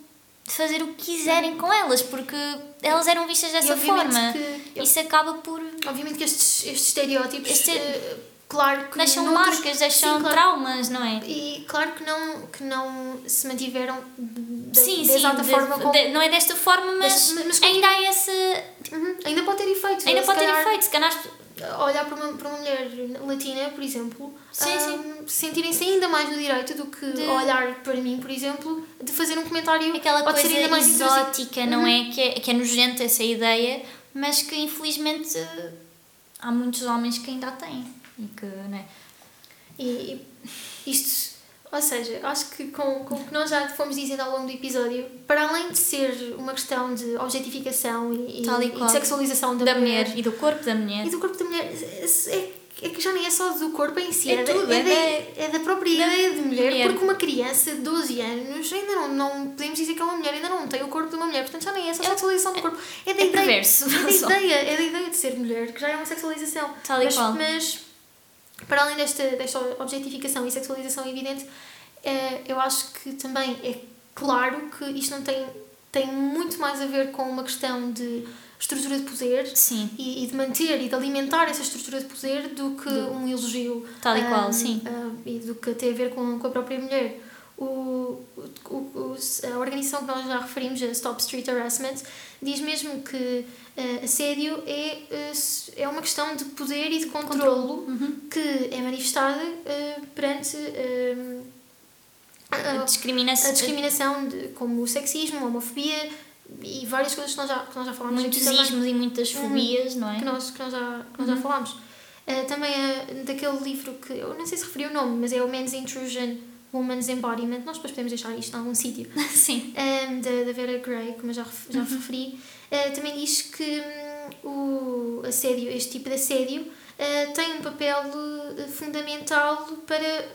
fazer o que quiserem com elas, porque elas eram vistas dessa forma. Que, Isso acaba por. Obviamente que estes, estes estereótipos. Este... Uh, claro que deixam noutros, marcas, deixam sim, claro, traumas, não é? E claro que não, que não se mantiveram de, sim, de sim, exata de, forma como... de, não é desta forma, mas, mas, mas ainda há esse. Uhum, ainda pode ter efeito. Ainda pode ter efeito, se calhar olhar para uma, para uma mulher latina, por exemplo, um, sentirem-se ainda mais no direito do que olhar para mim, por exemplo, de fazer um comentário aquela coisa ainda mais exótica, não uhum. é? Que, é? que é nojenta essa ideia, mas que infelizmente há muitos homens que ainda a têm. E que, não é? E isto ou seja, acho que com, com o que nós já fomos dizendo ao longo do episódio, para além de ser uma questão de objetificação e, e, e de sexualização da, da mulher, mulher, e do corpo da mulher. E do corpo da mulher, é, é que já nem é só do corpo em si, é, é, tudo, é, é, da, é da própria da ideia de mulher, mulher, porque uma criança de 12 anos ainda não, não podemos dizer que é uma mulher, ainda não tem o corpo de uma mulher, portanto já nem é só é, sexualização do corpo, é da, ideia, perverso, é da ideia, é da ideia de ser mulher, que já é uma sexualização. Tal mas, qual. mas para além desta, desta objetificação e sexualização evidente, é, eu acho que também é claro que isto não tem, tem muito mais a ver com uma questão de estrutura de poder. E, e de manter e de alimentar essa estrutura de poder do que do, um elogio. Tal e um, qual, sim. Uh, e do que tem a ver com, com a própria mulher. O, o, o, a organização que nós já referimos, a Stop Street Harassment, diz mesmo que uh, assédio é, uh, é uma questão de poder e de controlo uhum. que é manifestada uh, perante a discriminação, a discriminação de, como o sexismo, a homofobia e várias coisas que nós já, que nós já falámos. Muitos ismos e muitas uhum. fobias, não é? Que nós, que nós, já, que nós uhum. já falámos. Também daquele livro que eu não sei se referi o nome, mas é o Men's Intrusion Woman's Embodiment, nós depois podemos deixar isto em algum sítio. Sim. Um, da, da Vera Gray, como eu já, já uhum. referi, uh, também diz que um, o assédio, este tipo de assédio, uh, tem um papel uh, fundamental para,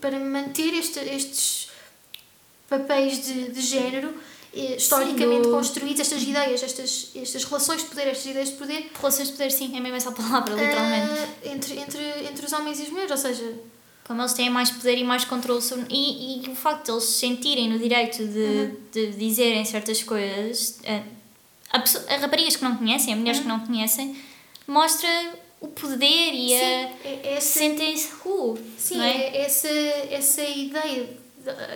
para manter este, estes papéis de, de género historicamente sim, construídos, estas ideias, estas, estas relações de poder, estas ideias de poder. Relações de poder, sim, é mesmo essa palavra, literalmente. entre, entre, entre os homens e as mulheres, ou seja, como eles têm mais poder e mais controle sobre. E, e o facto de eles se sentirem no direito de, uhum. de dizerem certas coisas, a, a, a raparigas que não conhecem, a mulheres uhum. que não conhecem, mostra o poder e Sim, a. É sentem-se uh, Sim, é? é? essa, essa ideia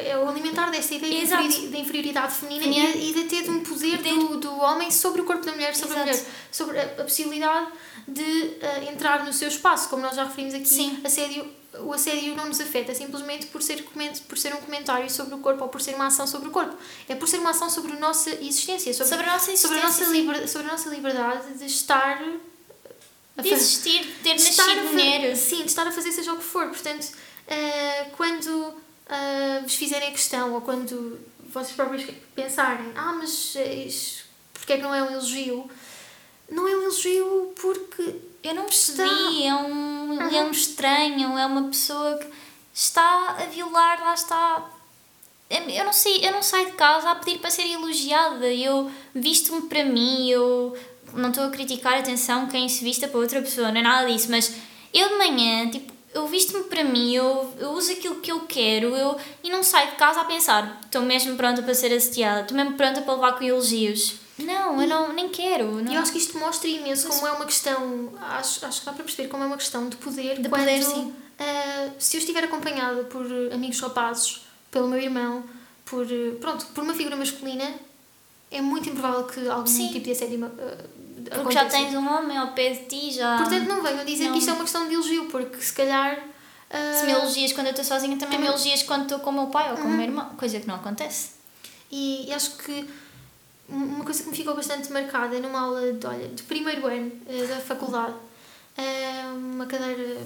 é o alimentar dessa ideia Exato. de inferioridade feminina e, e de ter de um poder do, do homem sobre o corpo da mulher, sobre Exato. a mulher, sobre a, a possibilidade de uh, entrar no seu espaço, como nós já referimos aqui, Sim. assédio o assédio não nos afeta simplesmente por ser, por ser um comentário sobre o corpo ou por ser uma ação sobre o corpo. É por ser uma ação sobre a nossa existência. Sobre, sobre a nossa existência. Sobre a nossa, sobre a nossa liberdade de estar. de existir, de ter de nascido mulher. Sim, de estar a fazer seja o que for. Portanto, uh, quando uh, vos fizerem a questão ou quando vocês próprios pensarem, ah, mas isso, porque é que não é um elogio? Não é um elogio porque eu não percebi, é um, uhum. é um estranho, é uma pessoa que está a violar, lá está. Eu não sei, eu não saio de casa a pedir para ser elogiada, eu visto-me para mim, eu não estou a criticar, atenção, quem se vista para outra pessoa, não é nada disso, mas eu de manhã, tipo, eu visto-me para mim, eu, eu uso aquilo que eu quero eu, e não saio de casa a pensar, estou mesmo pronta para ser assediada, estou mesmo pronta para levar com elogios. Não, eu não, nem quero. Não. Eu acho que isto mostra imenso como é uma questão. Acho, acho que dá para perceber como é uma questão de poder. De quando, poder, sim. Uh, se eu estiver acompanhada por amigos rapazes, pelo meu irmão, por, pronto, por uma figura masculina, é muito improvável que algum sim. tipo de assédio. Uh, porque já tens um homem ao pé de ti, já. Portanto, não venham dizer não. que isto é uma questão de elogio, porque se calhar. Uh, se me elogias quando eu estou sozinha, também, também me elogias quando estou com o meu pai ou com o meu irmão, coisa que não acontece. E, e acho que uma coisa que me ficou bastante marcada numa aula de, olha, de primeiro ano uh, da faculdade, uh, uma cadeira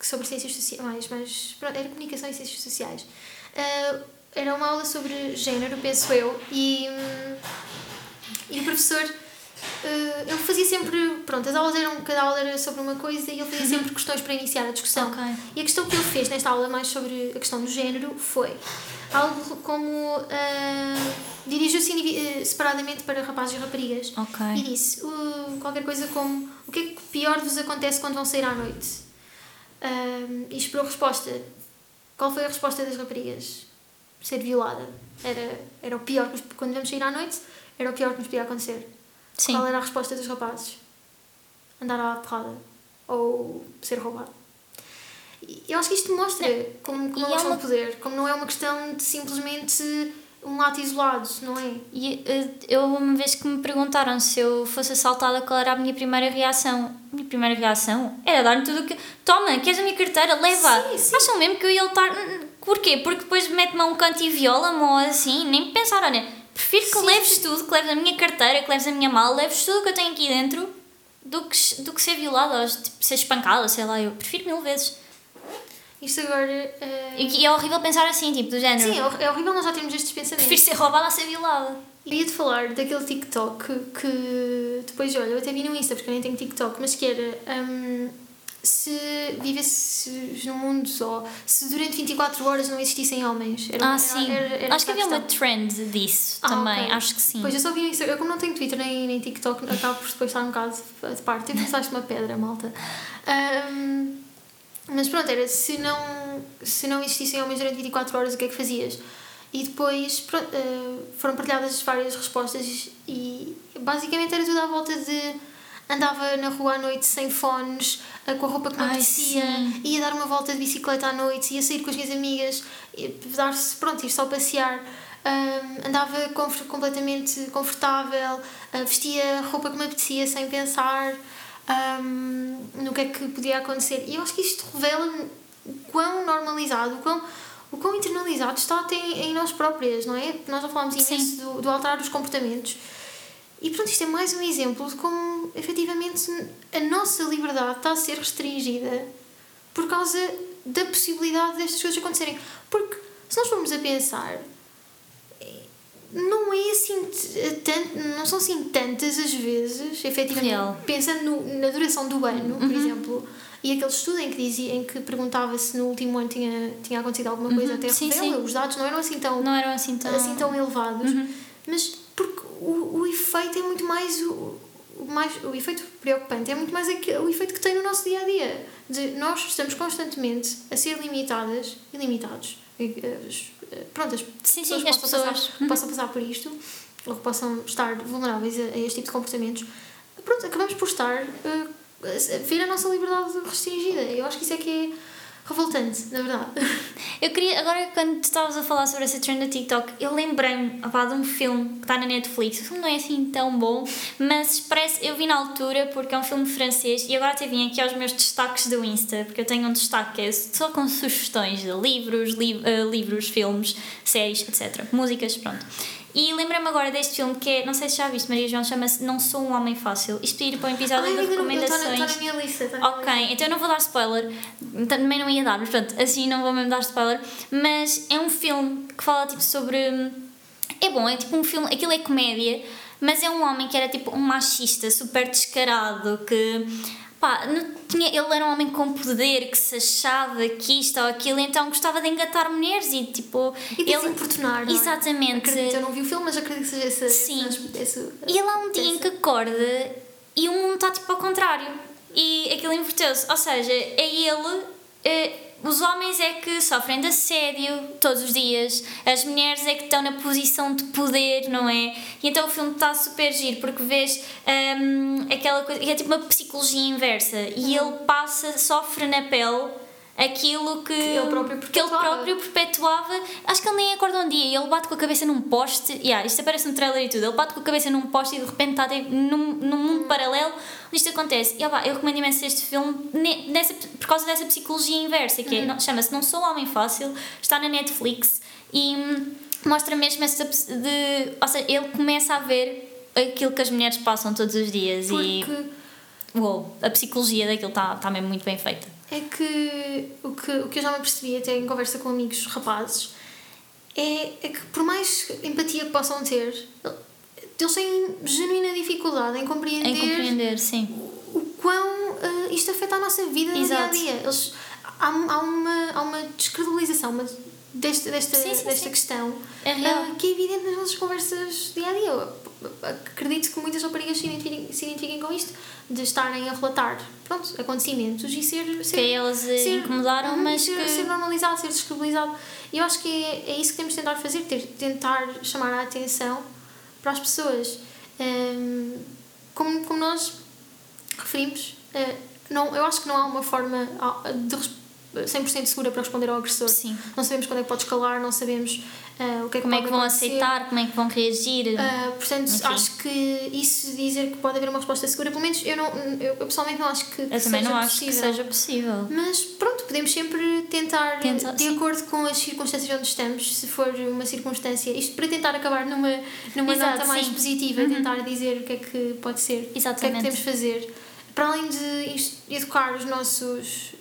sobre ciências sociais, mas pronto, era comunicação e ciências sociais. Uh, era uma aula sobre género, penso eu, e, e o professor Uh, ele fazia sempre. Pronto, as aulas eram. Cada aula era sobre uma coisa e ele fazia sempre uhum. questões para iniciar a discussão. Okay. E a questão que ele fez nesta aula, mais sobre a questão do género, foi algo como. Uh, Dirigiu-se uh, separadamente para rapazes e raparigas okay. e disse qualquer coisa como: O que é que pior vos acontece quando vão sair à noite? e esperou resposta. Qual foi a resposta das raparigas? ser violada. Era, era o pior, quando devemos sair à noite, era o pior que nos podia acontecer. Sim. Qual era a resposta dos rapazes? Andar à porrada. Ou ser roubado. Eu acho que isto mostra como, como E é uma é poder, como não é uma questão de simplesmente um ato isolado, não é? E eh, eu, uma vez que me perguntaram se eu fosse assaltada, qual era a minha primeira reação? A minha primeira reação era dar-me tudo o que. Toma, queres a minha carteira? Leva! Sim, sim. Acham mesmo que eu ia lutar. Porquê? Porque depois mete-me a um canto e viola-me ou assim? Nem pensar, olha, prefiro que Sim, leves tudo, que leves a minha carteira, que leves a minha mala, leves tudo o que eu tenho aqui dentro, do que, do que ser violada ou tipo, ser espancada, sei lá, eu prefiro mil vezes. Isto agora. eh, E, e é horrível pensar assim, tipo, do género. Sim, é é horrível nós já termos estes pensamentos. Prefiro ser roubada a ser violada. Ia-te falar daquele TikTok que depois, olha, eu até vi no Insta porque eu nem tenho TikTok, mas que era hum, se vivesses num mundo só, se durante 24 horas não existissem homens. Era, Ah, era- sim. era- era acho que havia uma trend disso Ah, também, ok. acho que sim. Pois eu só vi no eu como não tenho Twitter nem, nem TikTok, acabo por depois estar um bocado de parte. Eu pensaste uma pedra, malta. Hum, mas pronto, era se não, se não existissem homens durante 24 horas, o que é que fazias? E depois pronto, eh, foram partilhadas várias respostas e basicamente era tudo à volta de andava na rua à noite sem fones, eh, com a roupa que me apetecia, ia dar uma volta de bicicleta à noite, ia sair com as minhas amigas, ia dar-se, pronto, ir só passear. Ahm, andava conf- completamente confortável, ah, vestia a roupa que me apetecia sem pensar ahm, no que é que podia acontecer. E eu acho que isto revela o quão normalizado, o quão, o quão internalizado está até em nós próprias, não é? Nós já falámos imenso do, do alterar os comportamentos. E pronto, isto é mais um exemplo de como efetivamente a nossa liberdade está a ser restringida por causa da possibilidade destas coisas acontecerem. Porque se nós formos a pensar, não é assim tanto, não são assim tantas as vezes, efetivamente, Real. pensando no- na duração do ano, por exemplo, e aquele estudo em que dizia, em que perguntava se no último ano tinha, tinha acontecido alguma coisa, até Sim, revela, sim. os dados não eram assim tão Não eram assim tão. assim tão elevados, mas porque o, o efeito é muito mais o, o mais o efeito preocupante é muito mais aquele, o efeito que tem no nosso dia a dia de nós estamos constantemente a ser limitadas e limitados eh, pronto as Sim, pessoas sim, que as possam pessoas. passar, que possam passar por isto ou que possam estar vulneráveis a, a este tipo de comportamentos. Pronto acabamos por estar eh, a ver a nossa liberdade restringida. Eu acho que isso é que é revoltante na verdade Eu queria, agora quando tu estavas a falar sobre essa trend no TikTok, eu lembrei-me de um filme que está na Netflix. O filme não é assim tão bom, mas parece, eu vi na altura porque é um filme francês e agora até vim aqui aos meus destaques do Insta, porque eu tenho um destaque que é só com sugestões de livros, li, eh, livros, filmes, séries, etc. Músicas, pronto. E lembrei-me agora deste filme que é, não sei se já viste, Maria João, chama-se Não Sou um Homem Fácil. Isto ir para um episódio Ai, de recomendações. está na minha lista minha Ok, então eu não vou dar spoiler, também não ia dar, mas pronto, assim não vou mesmo dar spoiler. Mas é um filme que fala tipo sobre. É bom, é tipo um filme, aquilo é comédia, mas é um homem que era tipo um machista super descarado que. Pá, não tinha, ele era um homem com poder que se achava que isto ou aquilo, então gostava de engatar mulheres e tipo. E de se importunar, é? Exatamente. Acredito, eu não vi o filme, mas acredito que seja esse. Sim. esse- E ele há um dia em que acorda e o mundo está tipo ao contrário. E aquilo inverteu-se. Ou seja, é ele. eh, os homens é que sofrem de assédio todos os dias, as mulheres é que estão na posição de poder, não é? E então o filme está super giro porque vês hum, aquela coisa, é tipo uma psicologia inversa. E ele passa, sofre na pele aquilo que, ele próprio que ele perpetuava. próprio perpetuava. Acho que ele nem acorda um dia e ele bate com a cabeça num poste. Yeah, isto aparece no trailer e tudo. Ele bate com a cabeça num poste e de repente está tipo, num, num mundo paralelo onde isto acontece. E, opá, eu recomendo imenso este filme ne- nessa, por causa dessa psicologia inversa, que é, não- chama-se Não Sou Homem Fácil, está na Netflix e hum, mostra mesmo essa de. Ou seja, ele começa a ver aquilo que as mulheres passam todos os dias e. Porque Uou, a psicologia daquilo está tá mesmo muito bem feita. É que o, que o que eu já me percebi até em conversa com amigos rapazes é, é que por mais empatia que possam ter, eles têm genuína dificuldade em compreender, Em compreender, sim. o quão eh, isto afeta a nossa vida no dia a dia. Eles, há, há, uma, há uma descredibilização uma, desta, desta, Sim, sim, desta sim. questão É eh, que é evidente nas nossas conversas dia a dia. Acredito que muitas raparigas se identifiquem, se identifiquem com isto, de estarem a relatar, pronto, acontecimentos e ser... ser que elas ser, incomodaram, uhum, mas ser, que... ser normalizado, ser descredibilizado. E eu acho que é, é isso que temos de tentar fazer, ter, tentar chamar a atenção para as pessoas. Um, como, como nós referimos, uh, não, eu acho que não há uma forma de 100% segura para responder ao agressor. Sim. Não sabemos quando é que pode escalar, não sabemos uh, o que é que Como é que vão acontecer. aceitar, como é que vão reagir. Uh, portanto, Enfim. acho que isso dizer que pode haver uma resposta segura, pelo menos eu, não, eu, eu pessoalmente não acho que, Eu que também seja não possível. acho que seja possível. Mas pronto, podemos sempre tentar, Tenta- de sim. acordo com as circunstâncias onde estamos, se for uma circunstância, isto para tentar acabar numa, numa Exato, nota mais sim. Uhum. positiva, tentar dizer o que é que pode ser, o que é que Exatamente. temos de fazer, para além de educar os nossos,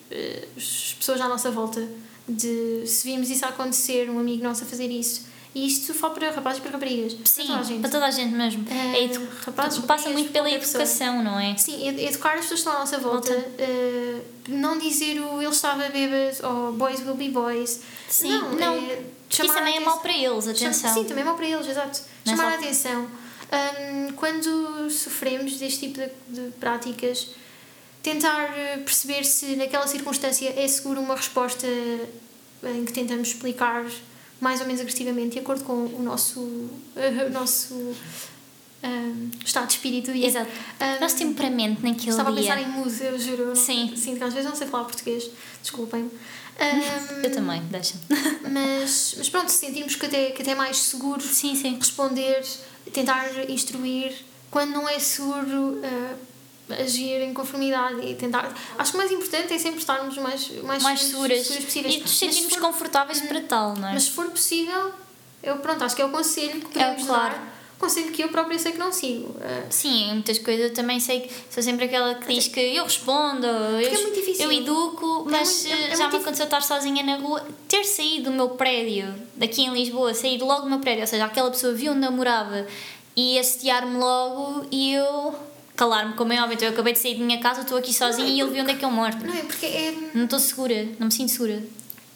as pessoas à nossa volta, de se virmos isso a acontecer, um amigo nosso a fazer isso, e isto só para rapazes e para raparigas, Sim, para toda a gente. para toda a gente mesmo. Eh, É edu- rapazes, passa muito pela qualquer pessoa. educação, não é? Sim, ed- educar as pessoas que estão à nossa volta, Volta. eh, não dizer o ele estava bêbado ou boys will be boys. Sim, não, não. é isso chamar também é mau para eles, atenção. Sim, também é mau para eles, exato. Não é chamar só- a atenção. Hum, quando sofremos deste tipo de, de práticas, tentar eh, perceber se naquela circunstância é seguro uma resposta em que tentamos explicar mais ou menos agressivamente, de acordo com o nosso, o nosso hum, estado de espírito. E, Exato. hum, Nosso temperamento naquele Estava a dia. pensar em musa, eu juro. Sim. Sinto que às vezes não sei falar português, desculpem-me. Eu também, deixa. Mas, mas pronto, se sentirmos que até, que até é mais seguro Sim, sim. responder, tentar instruir, quando não é seguro, eh, agir em conformidade e tentar. Acho que o mais importante é sempre estarmos mais, mais, Mais seguras. seguros possíveis. E nos sentirmos for- confortáveis para tal, não é? Mas se for possível, eu pronto, acho que é o conselho que podemos claro. dar. Conselho que eu própria sei que não sigo. Eh, Sim, muitas coisas eu também sei que sou sempre aquela que diz que eu respondo, eu, é muito difícil. eu educo, mas muito- é- é eh, já me aconteceu estar sozinha na rua, ter saído do meu prédio, daqui em Lisboa, sair logo do meu prédio, ou seja, aquela pessoa viu onde namorava e assediar-me logo e eu calar-me, como é óbvio, então eu acabei de sair da minha casa, estou aqui sozinha e ele viu onde é que eu moro. não é? Porque é. Não estou segura, não me sinto segura.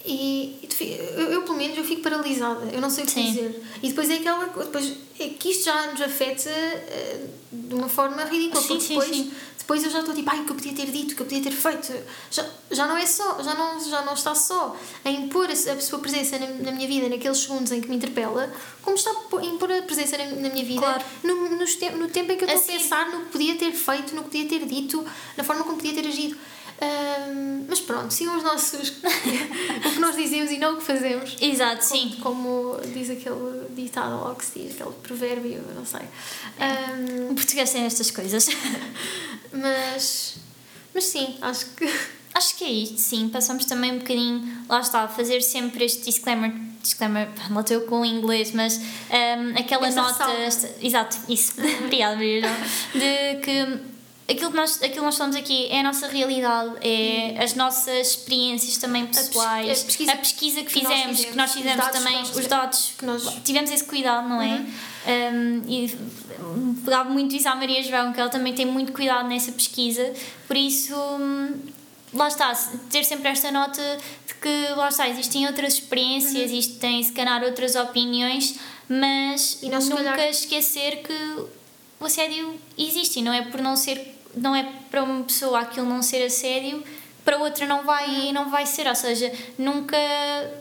E, e eu, eu, pelo menos, eu fico paralisada. Eu não sei o que Sim. dizer. E depois é aquela. Depois é que isto já nos afeta eh, de uma forma ridícula. Sim, porque sim, depois, sim. depois eu já estou tipo, ai, o que eu podia ter dito, o que eu podia ter feito. Já, já não é só, já não, já não está só a impor a, a sua presença na, na minha vida naqueles segundos em que me interpela, como está a a impor a presença na, na minha vida Claro. no, te- no tempo em que eu estou a Assim. pensar no que podia ter feito, no que podia ter dito, na forma como podia ter agido. Mas pronto, sigam os nossos. o que nós dizemos e não o que fazemos. Exato, sim. Como diz aquele ditado ou que se diz, aquele provérbio, não sei. Ahm, O português tem estas coisas. mas. Mas sim, acho que. Acho que é isto, sim. Passamos também um bocadinho, lá está, a fazer sempre este disclaimer. Disclaimer, lá estou com o inglês, mas um, aquela Essa nota. esta- exato, isso. Obrigada, Maria. De que aquilo que, nós, aquilo que nós falamos aqui é a nossa realidade, é as nossas experiências também pes- pessoais, a pesquisa a pesquisa que que nós fizemos, que nós fizemos, fizemos os também, nós os fizemos. dados Que nós- tivemos esse cuidado, não é? Um, e pegava muito isso à Maria João, que ela também tem muito cuidado nessa pesquisa, por isso, hum, lá está, ter sempre esta nota de que, lá está, existem outras experiências, existem se calhar outras opiniões, mas nunca calhar- esquecer que o assédio existe não é por não ser, não é para uma pessoa aquilo não ser assédio para outra não vai não vai ser ou seja nunca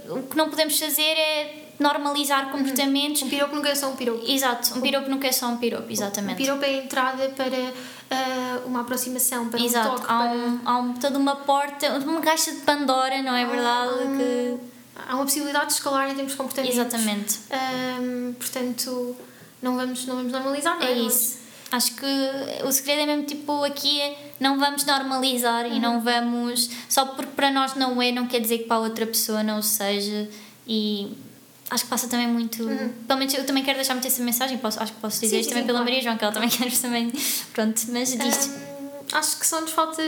o que não podemos fazer é normalizar comportamentos Um piropo nunca é só um piropo. Exato, um piropo nunca é só um piropo, Um exatamente. piropo é a entrada para ah, uma aproximação, para um Exato, toque, há, para. um, há um, toda uma porta, uma caixa de Pandora, não é verdade? há, que... há uma possibilidade de escalar em termos de comportamento. Exatamente, portanto, não vamos, não vamos normalizar, não é? é isso. Acho que o segredo é mesmo tipo aqui é não vamos normalizar e não vamos. Só porque para nós não é, não quer dizer que para a outra pessoa não seja. E acho que passa também muito. Pelo menos eu também quero deixar muito essa mensagem, posso, acho que posso dizer Sim, isto sim, também sim, pela claro. Maria João, que ela também quer também. Pronto, mas diz Ahm, acho que só nos falta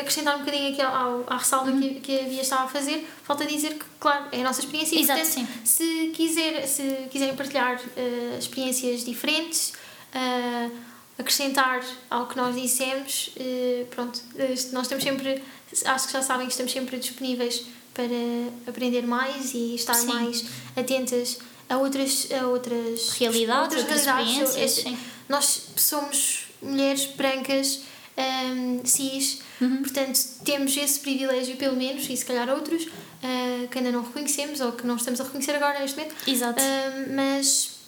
acrescentar um bocadinho aqui ao, à ressalva que, que a Bia estava a fazer, falta dizer que, claro, é a nossa experiência e, Exato, portanto, se, quiser, se quiserem partilhar eh, experiências diferentes, eh, acrescentar ao que nós dissemos, eh, pronto, eh, nós estamos sempre, acho que já sabem que estamos sempre disponíveis para aprender mais e estar Sim. mais atentas a outras, a outras realidades, outras, outras. Nós somos mulheres brancas, um, cis, uhum. portanto temos esse privilégio, pelo menos, e se calhar outros, uh, que ainda não reconhecemos ou que não estamos a reconhecer agora neste momento. Exato. Uh, mas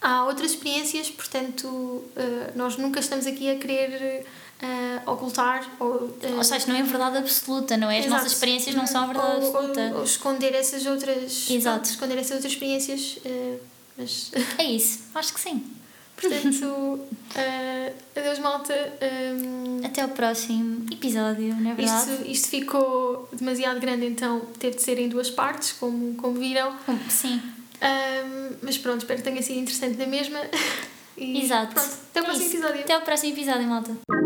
há outras experiências, portanto, uh, nós nunca estamos aqui a querer uh, ocultar ou, uh, ou seja, não é verdade absoluta, não é? As Exato. nossas experiências não são a verdade ou, absoluta. Ou, ou, esconder essas outras. Exato. esconder essas outras experiências. mas... É isso, acho que sim. Portanto, adeus malta. Um, Até o próximo episódio, não é verdade? Isto, isto ficou demasiado grande, então teve de ser em duas partes, como, como viram. Sim. Um, mas pronto, espero que tenha sido interessante na mesma. E Exato. Pronto, até o é próximo isso. episódio. Até o próximo episódio, malta.